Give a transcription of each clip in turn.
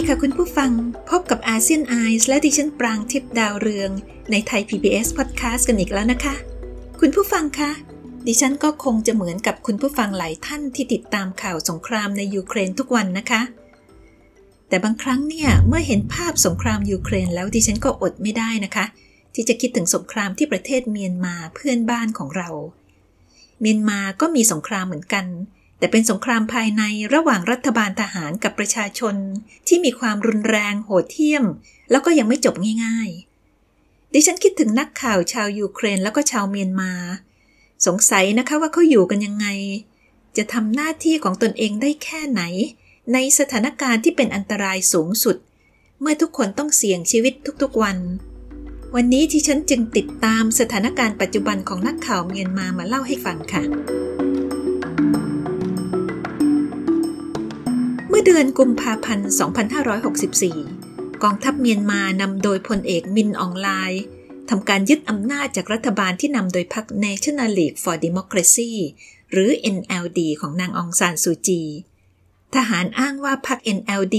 ดีค่ะคุณผู้ฟังพบกับอาเซียนไอส์และดิฉันปรางทิพดาวเรือง ในไทย PBS Podcast กันอีกแล้วนะคะ คุณผู้ฟังคะ ดิฉันก็คงจะเหมือนกับคุณผู้ฟังหลายท่านที่ติดตามข่าวสงครามในยูเครนทุกวันนะคะ แต่บางครั้งเนี่ยเมื่อเห็นภาพสงครามยูเครนแล้วดิฉันก็อดไม่ได้นะคะ ที่จะคิดถึงสงครามที่ประเทศเมียนมาเพื่อนบ้านของเรา เมียนมาก็มีสงครามเหมือนกัน แต่เป็นสงครามภายในระหว่างรัฐบาลทหารกับประชาชน ที่มีความรุนแรงโหดเหี้ยม แล้วก็ยังไม่จบง่าย ๆ ดิฉันคิดถึงนักข่าวชาวยูเครนแล้วก็ชาวเมียนมา สงสัยนะคะว่าเขาอยู่กันยังไง จะทำหน้าที่ของตนเองได้แค่ไหน ในสถานการณ์ที่เป็นอันตรายสูงสุด เมื่อทุกคนต้องเสี่ยงชีวิตทุกๆวัน วันนี้ที่ฉันจึงติดตามสถานการณ์ปัจจุบันของนักข่าวเมียนมามาเล่าให้ฟังค่ะ มื่อเดือนกุมภาพันธ์ 2564 กองทัพเมียนมานำโดยพลเอกมินอองไลน์ทำการยึดอำนาจจากรัฐบาลที่นำโดยพรรค National League for Democracy หรือ NLD ของนางองซานซูจี ทหารอ้างว่าพรรค NLD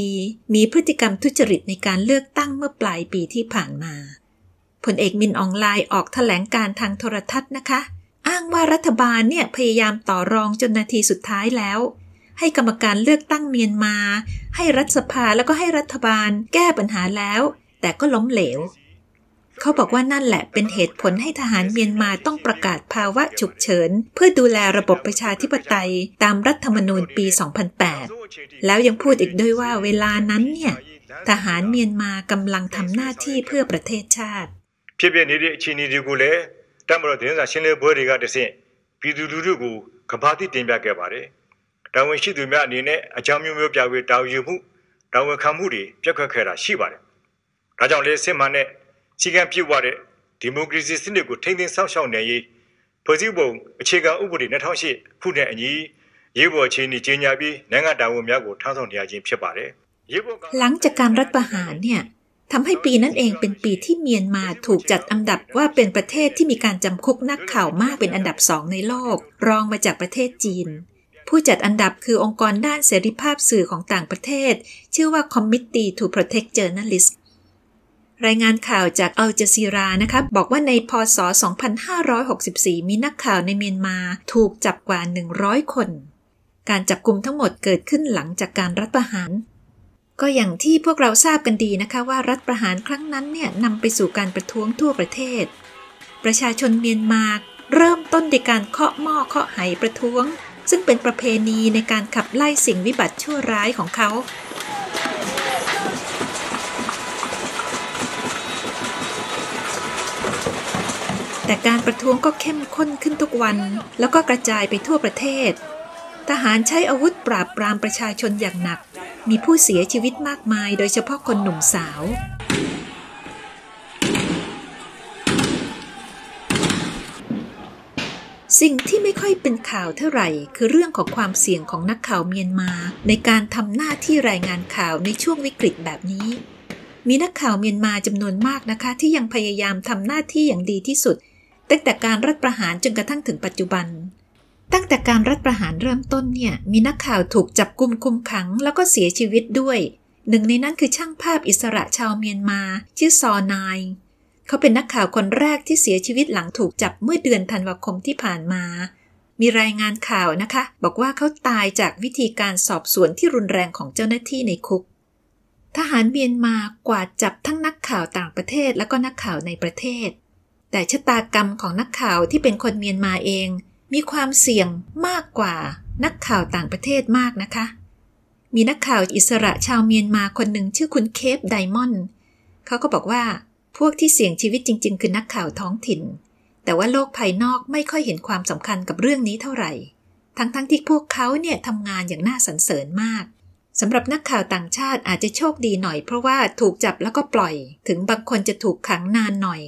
มีพฤติกรรมทุจริตในการเลือกตั้งเมื่อปลายปีที่ผ่านมาพลเอกมินอองไลน์ออกถแถลงการทางโทรทัศน์นะคะ อ้างว่ารัฐบาลเนี่ยพยายามต่อรองจนนาทีสุดท้ายแล้ว ให้กรรมการเลือกตั้งเมียนมา ให้รัฐสภาแล้วก็ให้รัฐบาลแก้ปัญหาแล้ว แต่ก็ล้มเหลว เขาบอกว่านั่นแหละเป็นเหตุผลให้ทหารเมียนมาต้องประกาศภาวะฉุกเฉิน เพื่อดูแลระบบประชาธิปไตยตามรัฐธรรมนูญปี 2008 แล้วยังพูดอีกด้วยว่าเวลานั้นเนี่ยทหารเมียนมากำลังทำหน้าที่เพื่อประเทศชาติ ဖြစ်ဖြစ်နေတဲ့အခြေအနေတွေကိုလည်းတမတော်သတင်းစာရှင်းလင်းပွဲတွေကတဆင့်ပြည်သူလူထုကိုကဘာတိတင်ပြခဲ့ပါတယ်။ တာဝန်ရှိသူများအနေနဲ့အကြောင်းမျိုးမျိုးပြဝေတာဝန်ယူမှုတာဝန်ခံမှုတွေပြက်ခွက်ခဲ့တာရှိပါတယ်။ဒါကြောင့်လေစစ်မှန်တဲ့စီကံပြည့်ဝတဲ့ဒီမိုကရေစီစနစ်ကိုထိန်းသိမ်းဆောက်ရှောက်နေရေးဖွဲ့စည်းပုံအခြေခံဥပဒေ2008ခုနှစ်အညီရေးပေါ်အခြေအနေကြီးညာပြီးနိုင်ငံတာဝန်များကိုထမ်းဆောင်နေရခြင်းဖြစ်ပါတယ်။ရေးပေါ်က หลังจากการรัฐประหารเนี่ยทำให้ปีนั้นเองเป็นปีที่เมียนมาถูกจัดอันดับว่าเป็นประเทศที่มีการจำคุกนักข่าวมากเป็นอันดับสองในโลก รองมาจากประเทศจีน ผู้จัดอันดับคือองค์กรด้านเสรีภาพสื่อของต่างประเทศ ชื่อว่า Committee to Protect Journalists รายงานข่าวจากอัลจซีรานะคะบอกว่าในพศ 2564 มีนักข่าวในเมียนมาถูกจับกว่า 100 คน การจับกลุ่มทั้งหมดเกิดขึ้นหลังจากการรัฐประหาร ก็อย่างที่พวกเราทราบกันดีนะคะว่ารัฐประหารครั้งนั้นเนี่ยนำไปสู่การประท้วงทั่วประเทศ ประชาชนเมียนมาเริ่มต้นด้วยการเคาะหม้อเคาะไหประท้วง ซึ่งเป็นประเพณีในการขับไล่สิ่งวิบัติชั่วร้ายของเขา แต่การประท้วงก็เข้มข้นขึ้นทุกวัน แล้วก็กระจายไปทั่วประเทศ ทหารใช้อาวุธปราบปรามประชาชนอย่างหนัก มีผู้เสียชีวิตมากมายโดยเฉพาะคนหนุ่มสาว สิ่งที่ไม่ค่อยเป็นข่าวเท่าไหร่ คือเรื่องของความเสี่ยงของนักข่าวเมียนมา ในการทำหน้าที่รายงานข่าวในช่วงวิกฤตแบบนี้ มีนักข่าวเมียนมาจำนวนมากนะคะ ที่ยังพยายามทำหน้าที่อย่างดีที่สุด ตั้งแต่การรัฐประหารจนกระทั่งถึงปัจจุบัน ตั้งแต่การรัฐประหารเริ่มต้นเนี่ยมีนักข่าวถูกจับกุมคุมขัง แล้วก็เสียชีวิตด้วย หนึ่งในนั้นคือช่างภาพอิสระชาวเมียนมา ชื่อซอนาย เขาเป็นนักข่าวคนแรกที่เสียชีวิตหลังถูกจับเมื่อเดือนธันวาคมที่ผ่านมา มีรายงานข่าวนะคะ บอกว่าเขาตายจากวิธีการสอบสวนที่รุนแรงของเจ้าหน้าที่ในคุก ทหารเมียนมากวาดจับทั้งนักข่าวต่างประเทศและก็นักข่าวในประเทศ แต่ชะตากรรมของนักข่าวที่เป็นคนเมียนมาเอง มีความเสี่ยงมากกว่านักข่าวต่างประเทศมากนะคะ มีนักข่าวอิสระชาวเมียนมาคนหนึ่งชื่อคุณเคปไดมอนด์เขาก็บอกว่า พวกที่เสี่ยงชีวิตจริง ๆ คือนักข่าวท้องถิ่น แต่ว่าโลกภายนอกไม่ค่อยเห็นความสำคัญกับเรื่องนี้เท่าไหร่ ทั้งๆทที่พวกเขาเนี่ยทำงานอย่างน่าสรรเสริญมากสำหรับนักข่าวต่างชาติอาจจะโชคดีหน่อยเพราะว่าถูกจับแล้วก็ปล่อย ถึงบางคนจะถูกขังนานหน่อย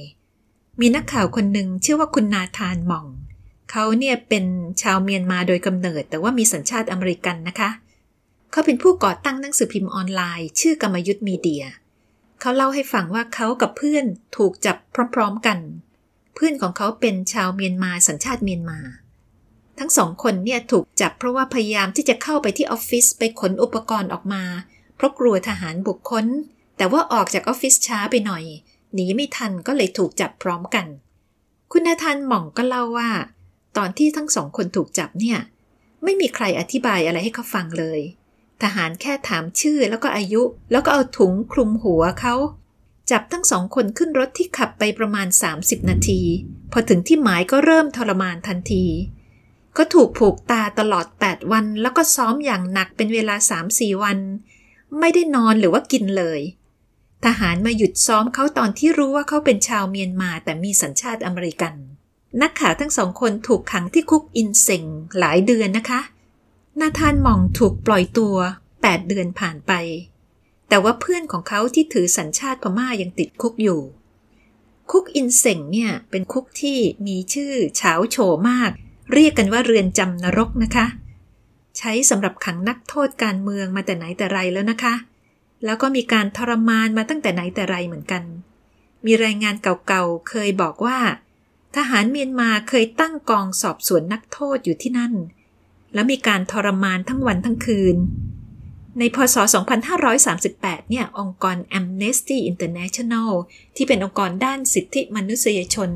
มีนักข่าวคนหนึ่งชื่อว่าคุณนาธานหม่อง เขาเนี่ยเป็นชาวเมียนมาโดยกำเนิด แต่ว่ามีสัญชาติอเมริกันนะคะ เขาเป็นผู้ก่อตั้งหนังสือพิมพ์ออนไลน์ ชื่อกรรมยุทธมีเดีย เขาเล่าให้ฟังว่าเขากับเพื่อนถูกจับพร้อมๆกัน เพื่อนของเขาเป็นชาวเมียนมาสัญชาติเมียนมา ทั้งสองคนเนี่ยถูกจับเพราะว่าพยายามที่จะเข้าไปที่ออฟฟิศไปขนอุปกรณ์ออกมา เพราะกลัวทหารบุกค้น แต่ว่าออกจากออฟฟิศช้าไปหน่อย หนีไม่ทันก็เลยถูกจับพร้อมกัน คุณนาธานหม่องก็เล่าว่า ตอนที่ทั้งสองคนถูกจับเนี่ย ไม่มีใครอธิบายอะไรให้เขาฟังเลย ทหารแค่ถามชื่อแล้วก็อายุ แล้วก็เอาถุงคลุมหัวเขาจับทั้งสองคนขึ้นรถที่ขับไปประมาณ 30 นาที พอถึงที่หมายก็เริ่มทรมานทันที ก็ถูกผูกตาตลอด 8 วัน แล้วก็ซ้อมอย่างหนักเป็นเวลา 3-4 วัน ไม่ได้นอนหรือว่ากินเลย ทหารมาหยุดซ้อมเขาตอนที่รู้ว่าเขาเป็นชาวเมียนมาแต่มีสัญชาติอเมริกัน นักข่าวทั้งสองคนถูกขังที่คุกอินเซงหลายเดือนนะคะ นาธานมองถูกปล่อยตัว 8 เดือนผ่านไป แต่ว่าเพื่อนของเขาที่ถือสัญชาติพม่ายังติดคุกอยู่ คุกอินเซงเนี่ยเป็นคุกที่มีชื่อเฉาโฉมาก เรียกกันว่าเรือนจำนรกนะคะ ใช้สำหรับขังนักโทษการเมืองมาแต่ไหนแต่ไรแล้วนะคะ แล้วก็มีการทรมานมาตั้งแต่ไหนแต่ไรเหมือนกัน มีรายงานเก่าๆเคยบอกว่า ทหารเมียนมาเคยตั้งกองสอบสวนนักโทษอยู่ที่นั่น แล้วมีการทรมานทั้งวันทั้งคืน ในพศ 2538 เนี่ย องค์กร Amnesty International ที่เป็นองค์กรด้านสิทธิมนุษยชน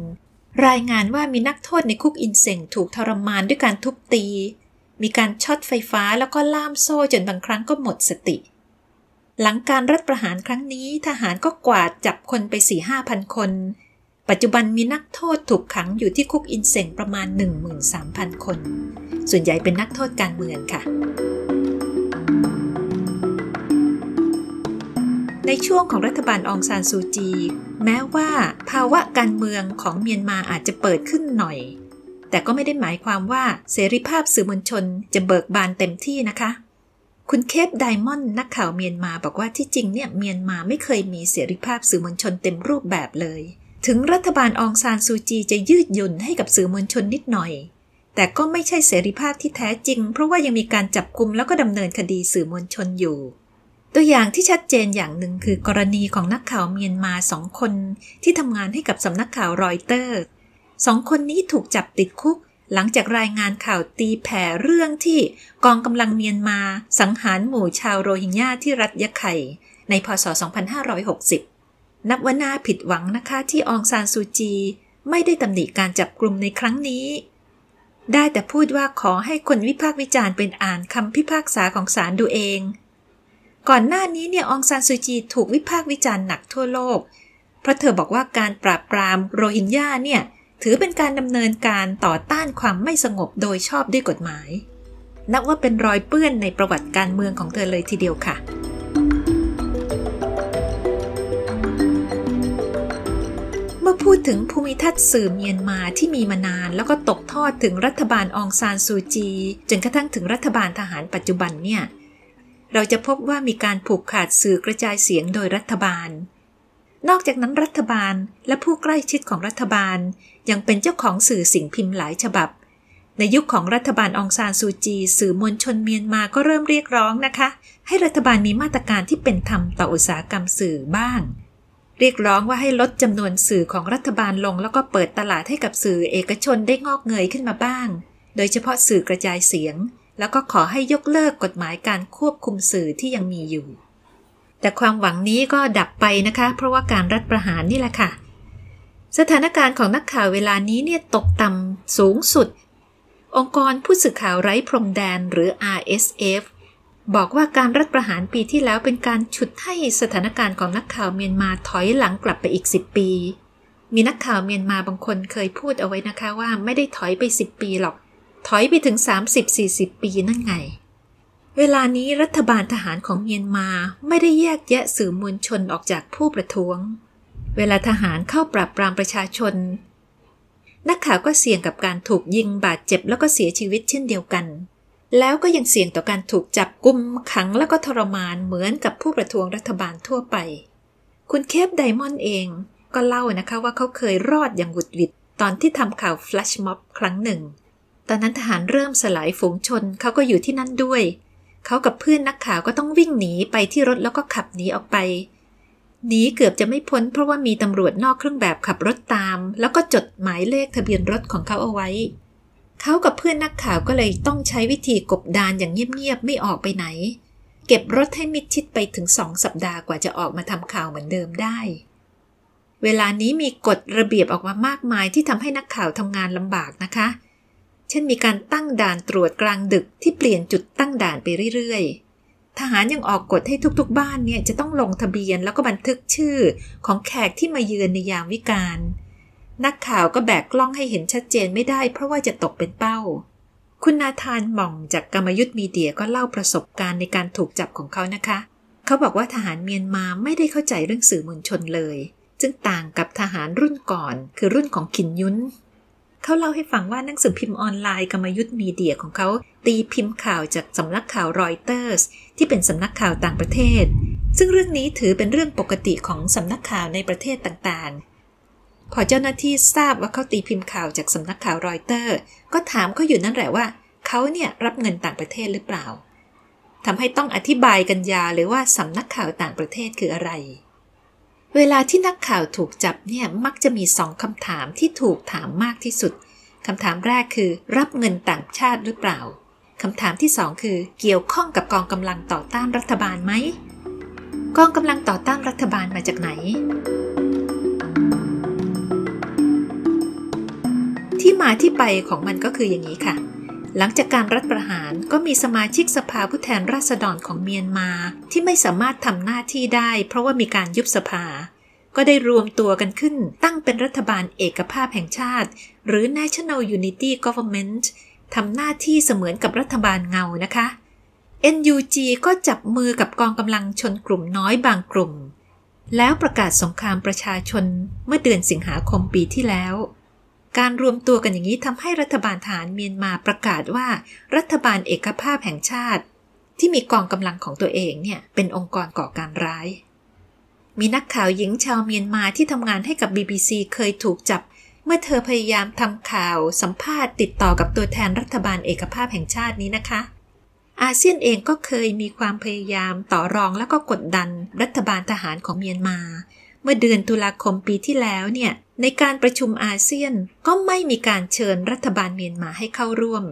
รายงานว่ามีนักโทษในคุกอินเซงถูกทรมานด้วยการทุบตี มีการช็อตไฟฟ้าแล้วก็ล่ามโซ่จนบางครั้งก็หมดสติ หลังการรัฐประหารครั้งนี้ทหารก็กวาดจับคนไป4ี่ห้าพันคน ปัจจุบันมีนักโทษถูกขังอยู่ที่คุกอินเซงประมาณ 13,000 คน ส่วนใหญ่เป็นนักโทษการเมืองค่ะ ในช่วงของรัฐบาลองซานซูจี แม้ว่าภาวะการเมืองของเมียนมาอาจจะเปิดขึ้นหน่อย แต่ก็ไม่ได้หมายความว่าเสรีภาพสื่อมวลชนจะเบิกบานเต็มที่นะคะคุณเคปไดมอนด์นักข่าวเมียนมาบอกว่าที่จริงเนี่ยเมียนมาไม่เคยมีเสรีภาพสื่อมวลชนเต็มรูปแบบเลย ถึงรัฐบาลองซานซูจีจะยืดหยุ่นให้กับสื่อมวลชนนิดหน่อย แต่ก็ไม่ใช่เสรีภาพที่แท้จริง เพราะว่ายังมีการจับกลุมแล้วก็ดำเนินคดีสื่อมวลชนอยู่ ตัวอย่างที่ชัดเจนอย่างหนึ่งคือกรณีของนักข่าวเมียนมาสองคน ที่ทำงานให้กับสำนักข่าวรอยเตอร์สองคนนี้ถูกจับติดคุก หลังจากรายงานข่าวตีแผ่เรื่องที่กองกำลังเมียนมา สังหารหมู่ชาวโรฮิงญาที่รัฐยะไข่ในพศ 2560 นับว่าน่าผิดหวังนะคะที่องซานซูจี ไม่ได้ตำหนิการจับกลุ่มในครั้งนี้ ได้แต่พูดว่าขอให้คนวิพากษ์วิจารณ์เป็นอ่านคำพิพากษาของศาลดูเอง ก่อนหน้านี้เนี่ยองซานซูจีถูกวิพากษ์วิจารณ์หนักทั่วโลก เพราะเธอบอกว่าการปราบปรามโรฮิงญาเนี่ยถือเป็นการดำเนินการต่อต้านความไม่สงบโดยชอบด้วยกฎหมาย นับว่าเป็นรอยเปื้อนในประวัติการเมืองของเธอเลยทีเดียวค่ะ พูดถึงภูมิทัศน์สื่อเมียนมาที่มีมานาน แล้วก็ตกทอดถึงรัฐบาลองซานซูจีจนกระทั่งถึงรัฐบาลทหารปัจจุบันเนี่ย เราจะพบว่ามีการผูกขาดสื่อกระจายเสียงโดยรัฐบาล นอกจากนั้นรัฐบาลและผู้ใกล้ชิดของรัฐบาล ยังเป็นเจ้าของสื่อสิ่งพิมพ์หลายฉบับ ในยุคของรัฐบาลองซานซูจี สื่อมวลชนเมียนมาก็เริ่มเรียกร้องนะคะ ให้รัฐบาลมีมาตรการที่เป็นธรรมต่ออุตสาหกรรมสื่อบ้าง เรียกร้องว่าให้ลดจำนวนสื่อของรัฐบาลลง แล้วก็เปิดตลาดให้กับสื่อเอกชนได้งอกเงยขึ้นมาบ้าง โดยเฉพาะสื่อกระจายเสียง แล้วก็ขอให้ยกเลิกกฎหมายการควบคุมสื่อที่ยังมีอยู่ แต่ความหวังนี้ก็ดับไปนะคะ เพราะว่าการรัฐประหารนี่แหละค่ะ สถานการณ์ของนักข่าวเวลานี้เนี่ยตกต่ำสูงสุด องค์กรผู้สื่อข่าวไร้พรมแดนหรือ RSF บอกว่าการรัฐประหารปีที่แล้วเป็นการฉุดให้สถานการณ์ของนักข่าวเมียนมาถอยหลังกลับไปอีก 10 ปี มีนักข่าวเมียนมาบางคนเคยพูดเอาไว้นะคะว่าไม่ได้ถอยไป 10 ปีหรอก ถอยไปถึง 30-40 ปีนั่นไง เวลานี้รัฐบาลทหารของเมียนมาไม่ได้แยกแยะสื่อมวลชนออกจากผู้ประท้วง เวลาทหารเข้าปราบปรามประชาชน นักข่าวก็เสี่ยงกับการถูกยิงบาดเจ็บแล้วก็เสียชีวิตเช่นเดียวกัน แล้วก็ยังเสี่ยงต่อการถูกจับกุมขังแล้วก็ทรมานเหมือนกับผู้ประท้วงรัฐบาลทั่วไป คุณเคปไดมอนด์เอง ก็เล่านะคะว่าเขาเคยรอดอย่างหวุดหวิด ตอนที่ทำข่าวแฟลชม็อบครั้งหนึ่ง ตอนนั้นทหารเริ่มสลายฝูงชนเขาก็อยู่ที่นั่นด้วย เขากับเพื่อนนักข่าวก็ต้องวิ่งหนีไปที่รถแล้วก็ขับหนีออกไปหนีเกือบจะไม่พ้นเพราะว่ามีตำรวจนอกเครื่องแบบขับรถตาม แล้วก็จดหมายเลขทะเบียนรถของเขาเอาไว้ เขากับเพื่อนนักข่าวก็เลยต้องใช้วิธีกบดานอย่างเงียบๆไม่ออกไปไหน เก็บรถให้มิดชิดไปถึงสองสัปดาห์กว่าจะออกมาทำข่าวเหมือนเดิมได้ เวลานี้มีกฎระเบียบออกมามากมายที่ทำให้นักข่าวทำงานลำบากนะคะ เช่นมีการตั้งด่านตรวจกลางดึกที่เปลี่ยนจุดตั้งด่านไปเรื่อยๆ ทหารยังออกกฎให้ทุกๆ บ้านเนี่ยจะต้องลงทะเบียนแล้วก็บันทึกชื่อของแขกที่มาเยือนในยามวิกาล นักข่าวก็แบกกล้องให้เห็นชัดเจนไม่ได้เพราะว่าจะตกเป็นเป้า คุณนาธานหม่องจากกรรมยุทธ์มีเดียก็เล่าประสบการณ์ในการถูกจับของเขานะคะ เขาบอกว่าทหารเมียนมาไม่ได้เข้าใจเรื่องสื่อมวลชนเลยซึ่งต่างกับทหารรุ่นก่อน คือรุ่นของขินยุนเขาเล่าให้ฟังว่าหนังสือพิมพ์ออนไลน์กรรมยุทธ์มีเดียของเขา ตีพิมพ์ข่าวจากสำนักข่าวรอยเตอร์สที่เป็นสำนักข่าวต่างประเทศ ซึ่งเรื่องนี้ถือเป็นเรื่องปกติของสำนักข่าวในประเทศต่างๆ พอเจ้าหน้าที่ทราบว่าเขาตีพิมพ์ข่าวจากสำนักข่าวรอยเตอร์ ก็ถามเขาอยู่นั่นแหละว่า เขาเนี่ยรับเงินต่างประเทศหรือเปล่าทำให้ต้องอธิบายกันยาเลยว่าสำนักข่าวต่างประเทศคืออะไร เวลาที่นักข่าวถูกจับเนี่ยมักจะมีสองคำถามที่ถูกถามมากที่สุดคำถามแรกคือ รับเงินต่างชาติหรือเปล่าคำถามที่สองคือ เกี่ยวข้องกับกองกำลังต่อต้านรัฐบาลไหมกองกำลังต่อต้านรัฐบาลมาจากไหน มาที่ไปของมันก็คืออย่างนี้ค่ะ หลังจากการรัฐประหารก็มีสมาชิกสภาผู้แทนราษฎรของเมียนมาที่ไม่สามารถทำหน้าที่ได้ เพราะว่ามีการยุบสภา ก็ได้รวมตัวกันขึ้น ตั้งเป็นรัฐบาลเอกภาพแห่งชาติ หรือ National Unity Government ทำหน้าที่เสมือนกับรัฐบาลเงานะคะ NUG ก็จับมือกับกองกำลังชนกลุ่มน้อยบางกลุ่ม แล้วประกาศสงครามประชาชนเมื่อเดือนสิงหาคมปีที่แล้ว การรวมตัวกันอย่างนี้ทำให้รัฐบาลฐานเมียนมาประกาศว่า รัฐบาลเอกภาพแห่งชาติ ที่มีกองกำลังของตัวเองเนี่ยเป็นองค์กรก่อการร้าย มีนักข่าวหญิงชาวเมียนมาที่ทำงานให้กับ BBC เคยถูกจับ เมื่อเธอพยายามทำข่าวสัมภาษณ์ติดต่อกับตัวแทนรัฐบาลเอกภาพแห่งชาตินี้นะคะ อาเซียนเองก็เคยมีความพยายามต่อรองและก็กดดันรัฐบาลทหารของเมียนมา เมื่อเดือนตุลาคมปีที่แล้วเนี่ยในการประชุมอาเซียนก็ไม่มีการเชิญรัฐบาลเมียนมาให้เข้าร่วม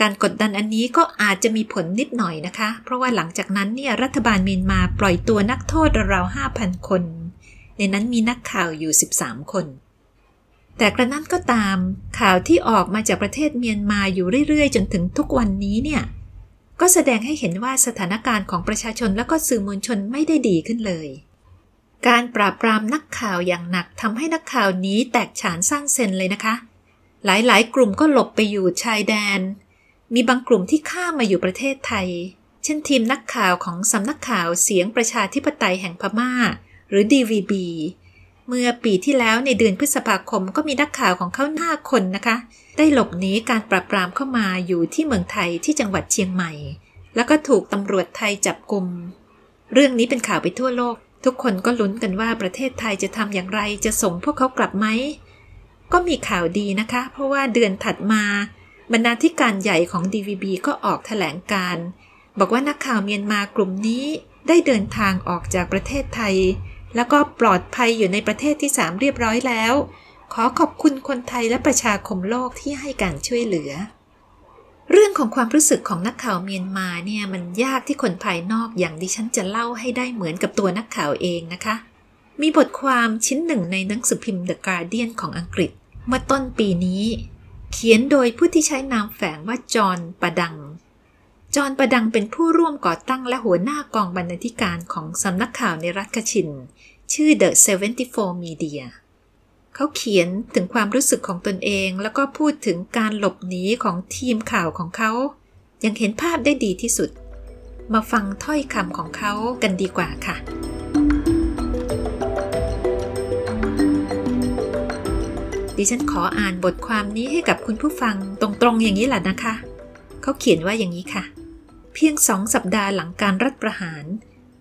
การกดดันอันนี้ก็อาจจะมีผลนิดหน่อยนะคะ เพราะว่าหลังจากนั้นเนี่ยรัฐบาลเมียนมาปล่อยตัวนักโทษราวๆ5,000 คน ในนั้นมีนักข่าวอยู่ 13 คน แต่กระนั้นก็ตามข่าวที่ออกมาจากประเทศเมียนมาอยู่เรื่อยๆ จนถึงทุกวันนี้เนี่ยก็แสดงให้เห็นว่าสถานการณ์ของประชาชนและก็สื่อมวลชนไม่ได้ดีขึ้นเลย การปราบปรามนักข่าวอย่างหนักทำให้นักข่าวนี้แตกฉานสร้างเซนเลยนะคะ หลายๆ กลุ่มก็หลบไปอยู่ชายแดน มีบางกลุ่มที่ข้ามมาอยู่ประเทศไทย เช่นทีมนักข่าวของสำนักข่าวเสียงประชาธิปไตยแห่งพม่า หรือ DVB เมื่อปีที่แล้วในเดือนพฤษภาคมก็มีนักข่าวของเขาหน้าคนนะคะ ได้หลบหนีการปราบปรามเข้ามาอยู่ที่เมืองไทยที่จังหวัดเชียงใหม่ แล้วก็ถูกตำรวจไทยจับกลุ่มเรื่องนี้เป็นข่าวไปทั่วโลก ทุกคนก็ลุ้นกันว่าประเทศไทยจะทำอย่างไรจะส่งพวกเขากลับไหม ก็มีข่าวดีนะคะ เพราะว่าเดือนถัดมา บรรณาธิการใหญ่ของ DVB ก็ออกแถลงการ บอกว่านักข่าวเมียนมากลุ่มนี้ได้เดินทางออกจากประเทศไทย แล้วก็ปลอดภัยอยู่ในประเทศที่ 3 เรียบร้อยแล้ว ขอขอบคุณคนไทยและประชาคมโลกที่ให้การช่วยเหลือ เรื่องของความรู้สึกของนักข่าวเมียนมาเนี่ยมันยากที่คนภายนอกอย่างดิฉันจะเล่าให้ได้เหมือนกับตัวนักข่าวเองนะคะ มีบทความชิ้นหนึ่งในหนังสือพิมพ์ The Guardian ของอังกฤษ เมื่อต้นปีนี้ เขียนโดยผู้ที่ใช้นามแฝงว่าจอห์นปะดัง จอห์นปะดังเป็นผู้ร่วมก่อตั้งและหัวหน้ากองบรรณาธิการของสำนักข่าวในรัฐคชิน ชื่อ The 74 Media เขาเขียนถึงความรู้สึกของตนเอง แล้วก็พูดถึงการหลบหนีของทีมข่าวของเขา ยังเห็นภาพได้ดีที่สุด มาฟังถ้อยคำของเขากันดีกว่าค่ะ ดิฉันขออ่านบทความนี้ให้กับคุณผู้ฟังตรงๆอย่างนี้แหละนะคะ เขาเขียนว่าอย่างนี้ค่ะ เพียงสองสัปดาห์หลังการรัฐประหาร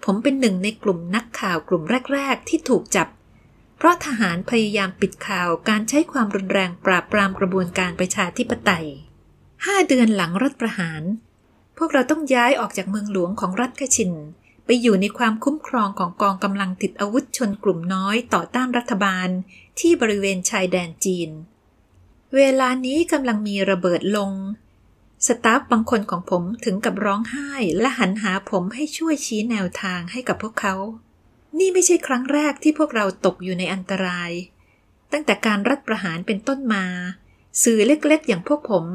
ผมเป็นหนึ่งในกลุ่มนักข่าวกลุ่มแรก ๆ ที่ถูกจับ เพราะทหารพยายามปิดข่าวการใช้ความรุนแรงปราบปรามกระบวนการประชาธิปไตยห้าเดือนหลังรัฐประหาร พวกเราต้องย้ายออกจากเมืองหลวงของรัฐคชิน ไปอยู่ในความคุ้มครองของกองกำลังติดอาวุธชนกลุ่มน้อยต่อต้านรัฐบาลที่บริเวณชายแดนจีน เวลานี้กำลังมีระเบิดลง สตาฟบางคนของผมถึงกับร้องไห้และหันหาผมให้ช่วยชี้แนวทางให้กับพวกเขา นี่ไม่ใช่ครั้งแรกที่พวกเราตกอยู่ในอันตราย ตั้งแต่การรัฐประหารเป็นต้นมา สื่อเล็กๆ อย่างพวกผม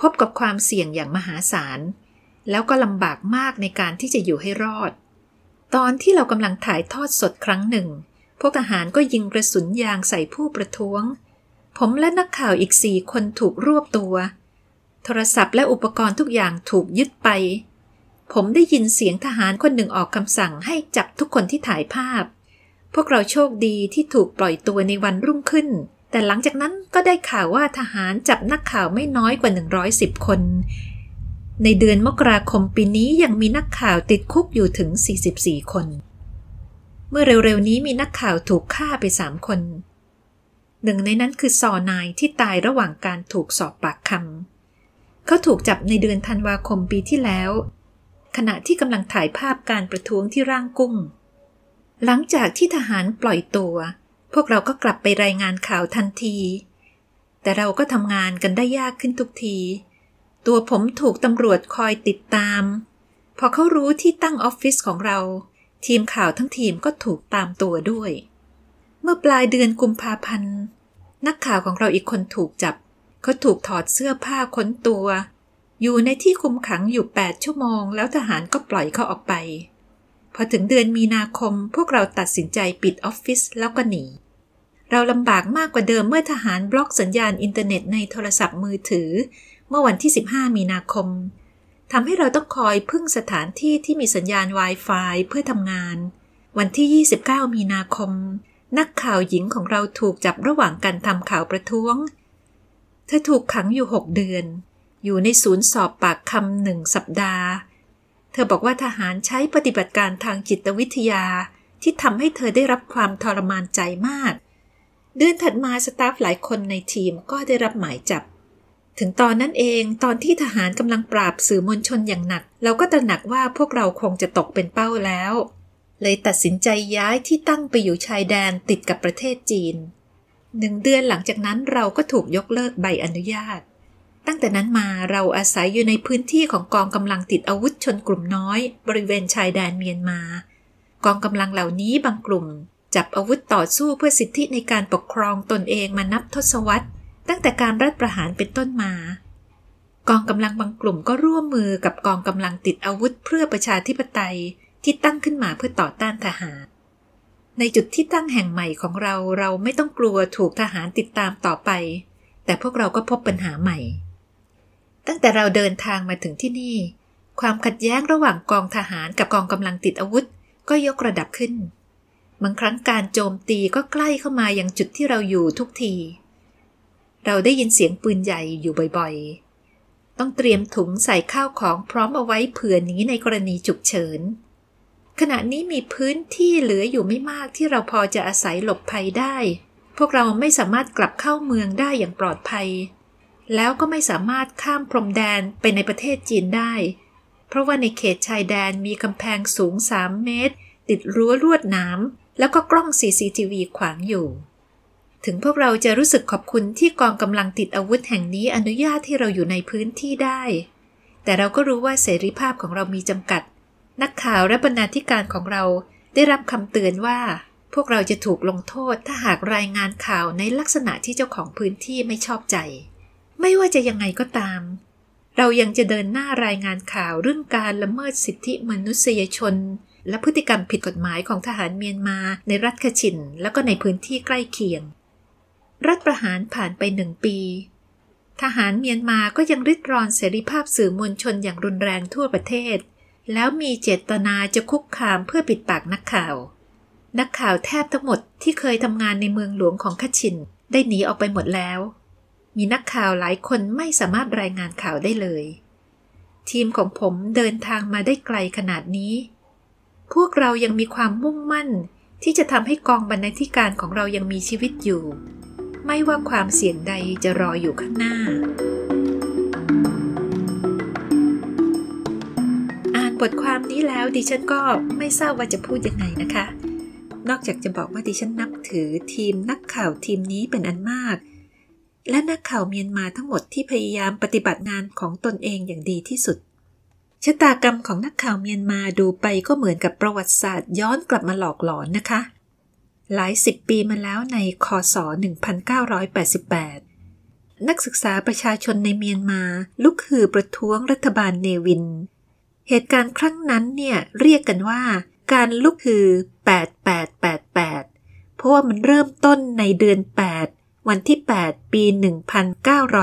พบกับความเสี่ยงอย่างมหาศาล แล้วก็ลำบากมากในการที่จะอยู่ให้รอด ตอนที่เรากำลังถ่ายทอดสดครั้งหนึ่ง พวกทหารก็ยิงกระสุนยางใส่ผู้ประท้วง ผมและนักข่าวอีกสี่คนถูกรวบตัว โทรศัพท์และอุปกรณ์ทุกอย่างถูกยึดไป ผมได้ยินเสียงทหารคนหนึ่งออกคำสั่งให้จับทุกคนที่ถ่ายภาพ พวกเราโชคดีที่ถูกปล่อยตัวในวันรุ่งขึ้น แต่หลังจากนั้นก็ได้ข่าวว่าทหารจับนักข่าวไม่น้อยกว่า 110 คน ในเดือนมกราคมปีนี้ยังมีนักข่าวติดคุกอยู่ถึง 44 คน เมื่อเร็วๆนี้มีนักข่าวถูกฆ่าไปสามคน หนึ่งในนั้นคือซอนายที่ตายระหว่างการถูกสอบปากคำเขาถูกจับในเดือนธันวาคมปีที่แล้ว ขณะที่กำลังถ่ายภาพการประท้วงที่ร่างกุ้ง หลังจากที่ทหารปล่อยตัว พวกเราก็กลับไปรายงานข่าวทันที แต่เราก็ทำงานกันได้ยากขึ้นทุกที ตัวผมถูกตำรวจคอยติดตาม พอเขารู้ที่ตั้งออฟฟิศของเรา ทีมข่าวทั้งทีมก็ถูกตามตัวด้วย เมื่อปลายเดือนกุมภาพันธ์ นักข่าวของเราอีกคนถูกจับ เขาถูกถอดเสื้อผ้าค้นตัว อยู่ในที่คุมขังอยู่ 8 ชั่วโมง แล้วทหารก็ปล่อยเขาออกไป พอถึงเดือนมีนาคมพวกเราตัดสินใจปิดออฟฟิศแล้วก็หนี เราลำบากมากกว่าเดิมเมื่อทหารบล็อกสัญญาณอินเทอร์เน็ตในโทรศัพท์มือถือ เมื่อวันที่ 15 มีนาคมทำให้เราต้องคอยพึ่งสถานที่ที่มีสัญญาณ Wi-Fi เพื่อทำงาน วันที่ 29 มีนาคม นักข่าวหญิงของเราถูกจับระหว่างการทำข่าวประท้วง เธอถูกขังอยู่ 6 เดือน อยู่ในศูนย์สอบปากคำหนึ่งสัปดาห์ เธอบอกว่าทหารใช้ปฏิบัติการทางจิตวิทยา ที่ทำให้เธอได้รับความทรมานใจมาก เดือนถัดมาสตาฟหลายคนในทีมก็ได้รับหมายจับ ถึงตอนนั้นเองตอนที่ทหารกำลังปราบสื่อมวลชนอย่างหนัก เราก็ตระหนักว่าพวกเราคงจะตกเป็นเป้าแล้ว เลยตัดสินใจย้ายที่ตั้งไปอยู่ชายแดนติดกับประเทศจีนหนึ่งเดือนหลังจากนั้นเราก็ถูกยกเลิกใบอนุญาต ตั้งแต่นั้นมาเราอาศัยอยู่ในพื้นที่ของกองกำลังติดอาวุธชนกลุ่มน้อย บริเวณชายแดนเมียนมา กองกำลังเหล่านี้บางกลุ่ม จับอาวุธต่อสู้เพื่อสิทธิในการปกครองตนเองมานับทศวรรษ ตั้งแต่การรัฐประหารเป็นต้นมา กองกำลังบางกลุ่มก็ร่วมมือกับกองกำลังติดอาวุธเพื่อประชาธิปไตยที่ตั้งขึ้นมาเพื่อต่อต้านทหาร ในจุดที่ตั้งแห่งใหม่ของเราเราไม่ต้องกลัวถูกทหารติดตามต่อไป แต่พวกเราก็พบปัญหาใหม่ ตั้งแต่เราเดินทางมาถึงที่นี่ ความขัดแย้งระหว่างกองทหารกับกองกำลังติดอาวุธ ก็ยกระดับขึ้น บางครั้งการโจมตีก็ใกล้เข้ามาอย่างจุดที่เราอยู่ทุกที เราได้ยินเสียงปืนใหญ่อยู่บ่อยๆ ต้องเตรียมถุงใส่ข้าวของพร้อมเอาไว้เผื่อหนีในกรณีฉุกเฉิน ขณะนี้มีพื้นที่เหลืออยู่ไม่มากที่เราพอจะอาศัยหลบภัยได้ พวกเราไม่สามารถกลับเข้าเมืองได้อย่างปลอดภัย แล้วก็ไม่สามารถข้ามพรมแดนไปในประเทศจีนได้ เพราะว่าในเขตชายแดนมีกำแพงสูง 3 เมตร ติดรั้วลวดหนามแล้วก็กล้อง CCTV ขวางอยู่ ถึงพวกเราจะรู้สึกขอบคุณที่กองกำลังติดอาวุธแห่งนี้อนุญาตที่เราอยู่ในพื้นที่ได้ แต่เราก็รู้ว่าเสรีภาพของเรามีจำกัด นักข่าวและบรรณาธิการของเราได้รับคำเตือนว่า พวกเราจะถูกลงโทษถ้าหากรายงานข่าวในลักษณะที่เจ้าของพื้นที่ไม่ชอบใจ ไม่ว่าจะยังไงก็ตาม เรายังจะเดินหน้ารายงานข่าวเรื่องการละเมิดสิทธิมนุษยชน และพฤติกรรมผิดกฎหมายของทหารเมียนมาในรัฐคชิน แล้วก็ในพื้นที่ใกล้เคียง รัฐประหารผ่านไปหนึ่งปี ทหารเมียนมาก็ยังริดรอนเสรีภาพสื่อมวลชนอย่างรุนแรงทั่วประเทศ แล้วมีเจตนาจะคุกคามเพื่อปิดปากนักข่าว นักข่าวแทบทั้งหมดที่เคยทำงานในเมืองหลวงของคชิน ได้หนีออกไปหมดแล้ว มีนักข่าวหลายคนไม่สามารถรายงานข่าวได้เลย ทีมของผมเดินทางมาได้ไกลขนาดนี้ พวกเรายังมีความมุ่งมั่นที่จะทำให้กองบรรณาธิการของเรายังมีชีวิตอยู่ ไม่ว่าความเสี่ยงใดจะรออยู่ข้างหน้า อ่านบทความนี้แล้วดิฉันก็ไม่ทราบว่าจะพูดยังไงนะคะ นอกจากจะบอกว่าดิฉันนับถือทีมนักข่าวทีมนี้เป็นอันมาก และนักข่าวเมียนมาทั้งหมดที่พยายามปฏิบัติงานของตนเองอย่างดีที่สุด ชะตากรรมของนักข่าวเมียนมาดูไปก็เหมือนกับประวัติศาสตร์ย้อนกลับมาหลอกหลอนนะคะ หลายสิบปีมาแล้วในคศ 1988 นักศึกษาประชาชนในเมียนมาลุกฮือประท้วงรัฐบาลเนวิน เหตุการณ์ครั้งนั้นเนี่ยเรียกกันว่า การลุกฮือ 8888 เพราะว่ามันเริ่มต้นในเดือน 8 วันที่ 8 ปี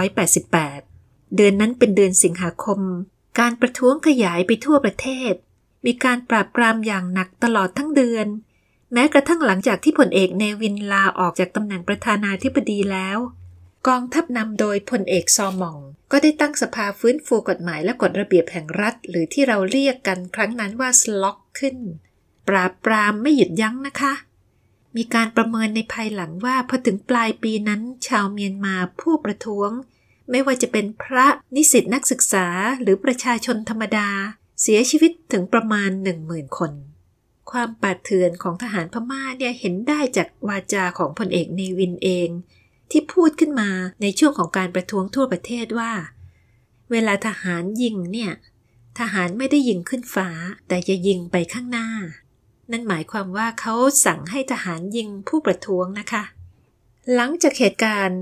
1988 เดือนนั้นเป็นเดือนสิงหาคม การประท้วงขยายไปทั่วประเทศ มีการปราบปรามอย่างหนักตลอดทั้งเดือน แม้กระทั่งหลังจากที่ผลเอกเนวินลาออกจากตำแหน่งประธานาธิบดีแล้ว กองทัพนำโดยพลเอกซอมอง ก็ได้ตั้งสภาฟื้นฟูกฎหมายและกฎระเบียบแห่งรัฐ หรือที่เราเรียกกันครั้งนั้นว่าสล็อกขึ้น ปราบปรามไม่หยุดยั้งนะคะ มีการประเมินในภายหลังว่าพอถึงปลายปีนั้น ชาวเมียนมาผู้ประท้วง ไม่ว่าจะเป็นพระนิสิตนักศึกษาหรือประชาชนธรรมดา เสียชีวิตถึงประมาณหนึ่งหมื่นคน ความปาดเถื่อนของทหารพม่าเนี่ยเห็นได้จากวาจาของพลเอกเนวินเอง ที่พูดขึ้นมาในช่วงของการประท้วงทั่วประเทศว่า เวลาทหารยิงเนี่ยทหารไม่ได้ยิงขึ้นฟ้า แต่จะยิงไปข้างหน้า นั่นหมายความว่าเขาสั่งให้ทหารยิงผู้ประท้วงนะคะ หลังจากเหตุการณ์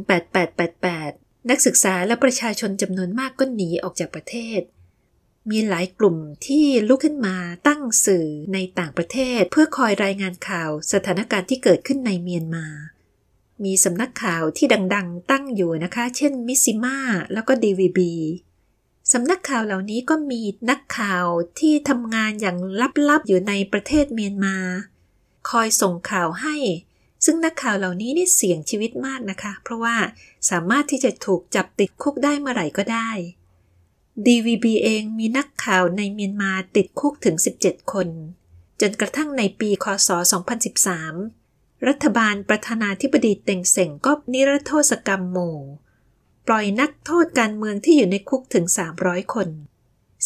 8888 นักศึกษาและประชาชนจำนวนมากก็หนีออกจากประเทศ มีหลายกลุ่มที่ลุกขึ้นมาตั้งสื่อในต่างประเทศ เพื่อคอยรายงานข่าวสถานการณ์ที่เกิดขึ้นในเมียนมา มีสำนักข่าวที่ดังๆ ตั้งอยู่นะคะ เช่นมิซิมาแล้วก็ DVB สำนักข่าวเหล่านี้ก็มีนักข่าวที่ทำงานอย่างลับๆ อยู่ในประเทศเมียนมา คอยส่งข่าวให้ ซึ่งนักข่าวเหล่านี้นี่เสี่ยงชีวิตมากนะคะ เพราะว่าสามารถที่จะถูกจับติดคุกได้เมื่อไหร่ก็ได้ DVB เองมีนักข่าวในเมียนมาติดคุกถึง 17 คน จนกระทั่งในปีคศ 2013 รัฐบาลประธานาธิบดีเต็งเส็งก็นิรโทษกรรมหมู่ ล่อยนักโทษการเมืองที่อยู่ในคุกถึง 300 คน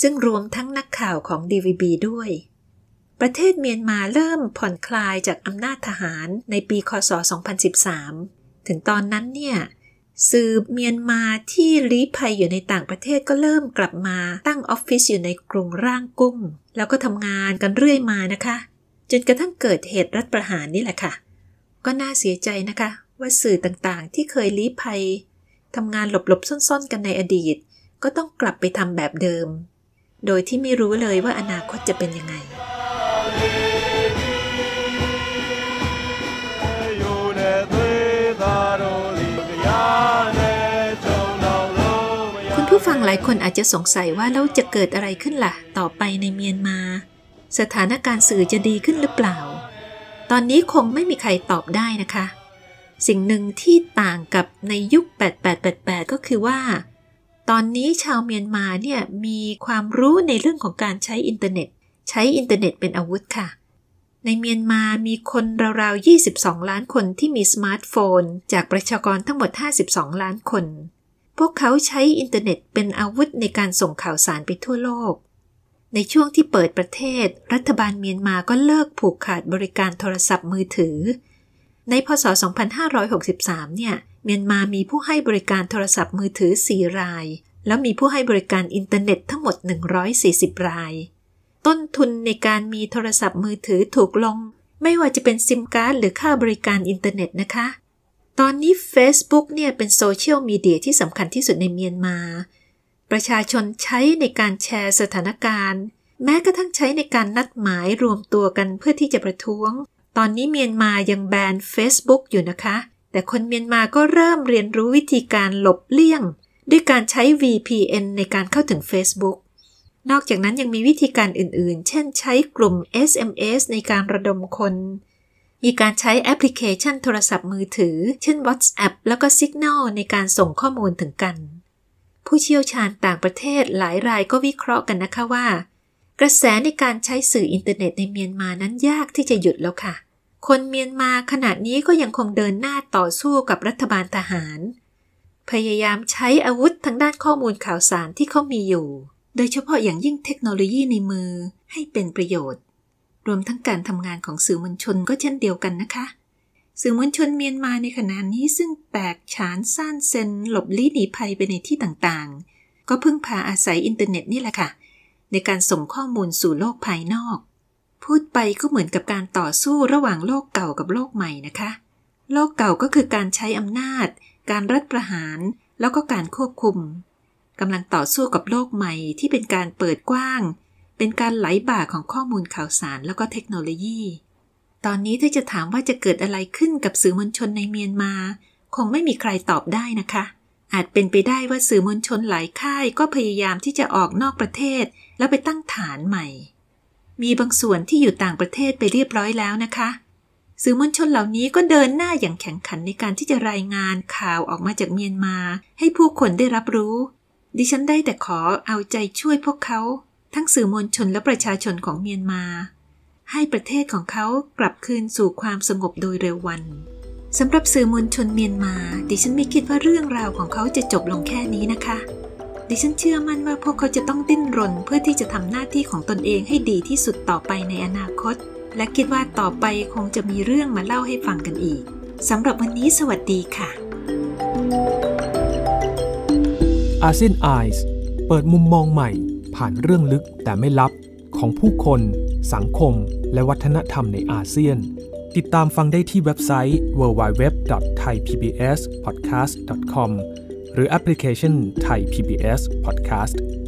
ซึ่งรวมทั้งนักข่าวของ DVB ด้วย ประเทศเมียนมาเริ่มผ่อนคลายจากอำนาจทหารในปีคศ 2013 ถึงตอนนั้นเนี่ยสื่อเมียนมาที่ลี้ภัยอยู่ในต่างประเทศก็เริ่มกลับมาตั้งออฟฟิศอยู่ในกรุงร่างกุ้ง แล้วก็ทำงานกันเรื่อยมานะคะ จนกระทั่งเกิดเหตุรัฐประหารนี่แหละค่ะ ก็น่าเสียใจนะคะ ว่าสื่อต่างๆ ที่เคยลี้ภัย ทำงานหลบๆซ่อนๆกันในอดีต ก็ต้องกลับไปทำแบบเดิม โดยที่ไม่รู้เลยว่าอนาคตจะเป็นยังไง คุณผู้ฟังหลายคนอาจจะสงสัยว่าแล้วจะเกิดอะไรขึ้นล่ะ ต่อไปในเมียนมา สถานการณ์สื่อจะดีขึ้นหรือเปล่า ตอนนี้คงไม่มีใครตอบได้นะคะ สิ่งหนึ่งที่ต่างกับในยุค 8888 ก็คือว่า ตอนนี้ชาวเมียนมาเนี่ยมีความรู้ในเรื่องของการใช้อินเทอร์เน็ต ใช้อินเทอร์เน็ตเป็นอาวุธค่ะ ในเมียนมามีคนราวๆ 22 ล้านคนที่มีสมาร์ทโฟน จากประชากรทั้งหมด 52 ล้านคน พวกเขาใช้อินเทอร์เน็ตเป็นอาวุธในการส่งข่าวสารไปทั่วโลกในช่วงที่เปิดประเทศ รัฐบาลเมียนมาก็เลิกผูกขาดบริการโทรศัพท์มือถือ ในพศ 2563 เนี่ย เมียนมามีผู้ให้บริการโทรศัพท์มือถือ 4 ราย แล้วมีผู้ให้บริการอินเทอร์เน็ตทั้งหมด 140 ราย ต้นทุนในการมีโทรศัพท์มือถือถูกลง ไม่ว่าจะเป็นซิมการ์ดหรือค่าบริการอินเทอร์เน็ตนะคะ ตอนนี้ Facebook เนี่ยเป็นโซเชียลมีเดียที่สำคัญที่สุดในเมียนมา ประชาชนใช้ในการแชร์สถานการณ์ แม้กระทั่งใช้ในการนัดหมายรวมตัวกันเพื่อที่จะประท้วง ตอนนี้เมียนมายังแบน Facebook อยู่นะคะ แต่คนเมียนมาก็เริ่มเรียนรู้วิธีการหลบเลี่ยง ด้วยการใช้ VPN ในการเข้าถึง Facebook นอกจากนั้นยังมีวิธีการอื่นๆ เช่นใช้กลุ่ม SMS ในการระดมคน มีการใช้แอปพลิเคชันโทรศัพท์มือถือ เช่น WhatsApp แล้วก็ Signal ในการส่งข้อมูลถึงกัน ผู้เชี่ยวชาญต่างประเทศหลายรายก็วิเคราะห์กันนะคะว่า กระแสในการใช้สื่ออินเทอร์เน็ตในเมียนมานั้นยากที่จะหยุดแล้วค่ะ คนเมียนมาขณะนี้ก็ยังคงเดินหน้าต่อสู้กับรัฐบาลทหาร พยายามใช้อาวุธทางด้านข้อมูลข่าวสารที่เขามีอยู่ โดยเฉพาะอย่างยิ่งเทคโนโลยีในมือให้เป็นประโยชน์ รวมทั้งการทำงานของสื่อมวลชนก็เช่นเดียวกันนะคะ สื่อมวลชนเมียนมาในขณะนี้ซึ่งแตกฉานซ่านเซนหลบลี้หนีภัยไปในที่ต่างๆ ก็พึ่งพาอาศัยอินเทอร์เน็ตนี่แหละค่ะ ในการส่งข้อมูลสู่โลกภายนอก พูดไปก็เหมือนกับการต่อสู้ระหว่างโลกเก่ากับโลกใหม่นะคะ โลกเก่าก็คือการใช้อำนาจ การรัฐประหาร แล้วก็การควบคุมกำลังต่อสู้กับโลกใหม่ที่เป็นการเปิดกว้าง เป็นการไหลบ่าของข้อมูลข่าวสารแล้วก็เทคโนโลยี ตอนนี้ถ้าจะถามว่าจะเกิดอะไรขึ้นกับสื่อมวลชนในเมียนมา คงไม่มีใครตอบได้นะคะ อาจเป็นไปได้ว่าสื่อมวลชนหลายค่ายก็พยายามที่จะออกนอกประเทศ แล้วไปตั้งฐานใหม่ มีบางส่วนที่อยู่ต่างประเทศไปเรียบร้อยแล้วนะคะ สื่อมวลชนเหล่านี้ก็เดินหน้าอย่างแข่งขันในการที่จะรายงานข่าวออกมาจากเมียนมา ให้ผู้คนได้รับรู้ ดิฉันได้แต่ขอเอาใจช่วยพวกเขา ทั้งสื่อมวลชนและประชาชนของเมียนมา ให้ประเทศของเขากลับคืนสู่ความสงบโดยเร็ววันสำหรับสื่อมวลชนเมียนมา ดิฉันไม่คิดว่าเรื่องราวของเขาจะจบลงแค่นี้นะคะ ดิฉันเชื่อมั่นว่าพวกเขาจะต้องดิ้นรนเพื่อที่จะทำหน้าที่ของตนเองให้ดีที่สุดต่อไปในอนาคต และคิดว่าต่อไปคงจะมีเรื่องมาเล่าให้ฟังกันอีกสำหรับวันนี้สวัสดีค่ะอาเซียนไอส์เปิดมุมมองใหม่ ผ่านเรื่องลึกแต่ไม่ลับของผู้คน สังคม และวัฒนธรรมในอาเซียน ติดตามฟังได้ที่เว็บไซต์ www.thaipbspodcast.com หรือแอปพลิเคชันไทย PBS Podcast